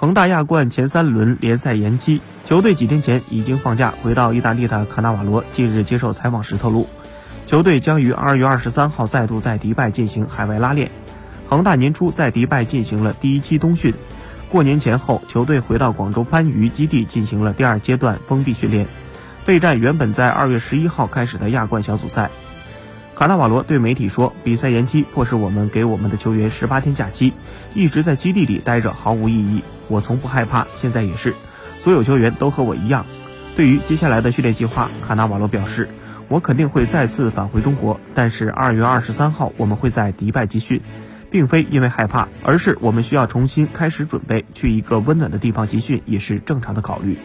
恒大亚冠前三轮联赛延期，球队几天前已经放假回到意大利的卡纳瓦罗，近日接受采访时透露，球队将于二月二十三号再度在迪拜进行海外拉练。恒大年初在迪拜进行了第一期冬训，过年前后，球队回到广州番禺基地进行了第二阶段封闭训练，备战原本在二月十一号开始的亚冠小组赛。卡纳瓦罗对媒体说：“比赛延期迫使我们给我们的球员十八天假期，一直在基地里待着毫无意义。我从不害怕，现在也是。所有球员都和我一样。对于接下来的训练计划，卡纳瓦罗表示：我肯定会再次返回中国，但是二月二十三号我们会在迪拜集训，并非因为害怕，而是我们需要重新开始准备，去一个温暖的地方集训也是正常的考虑。”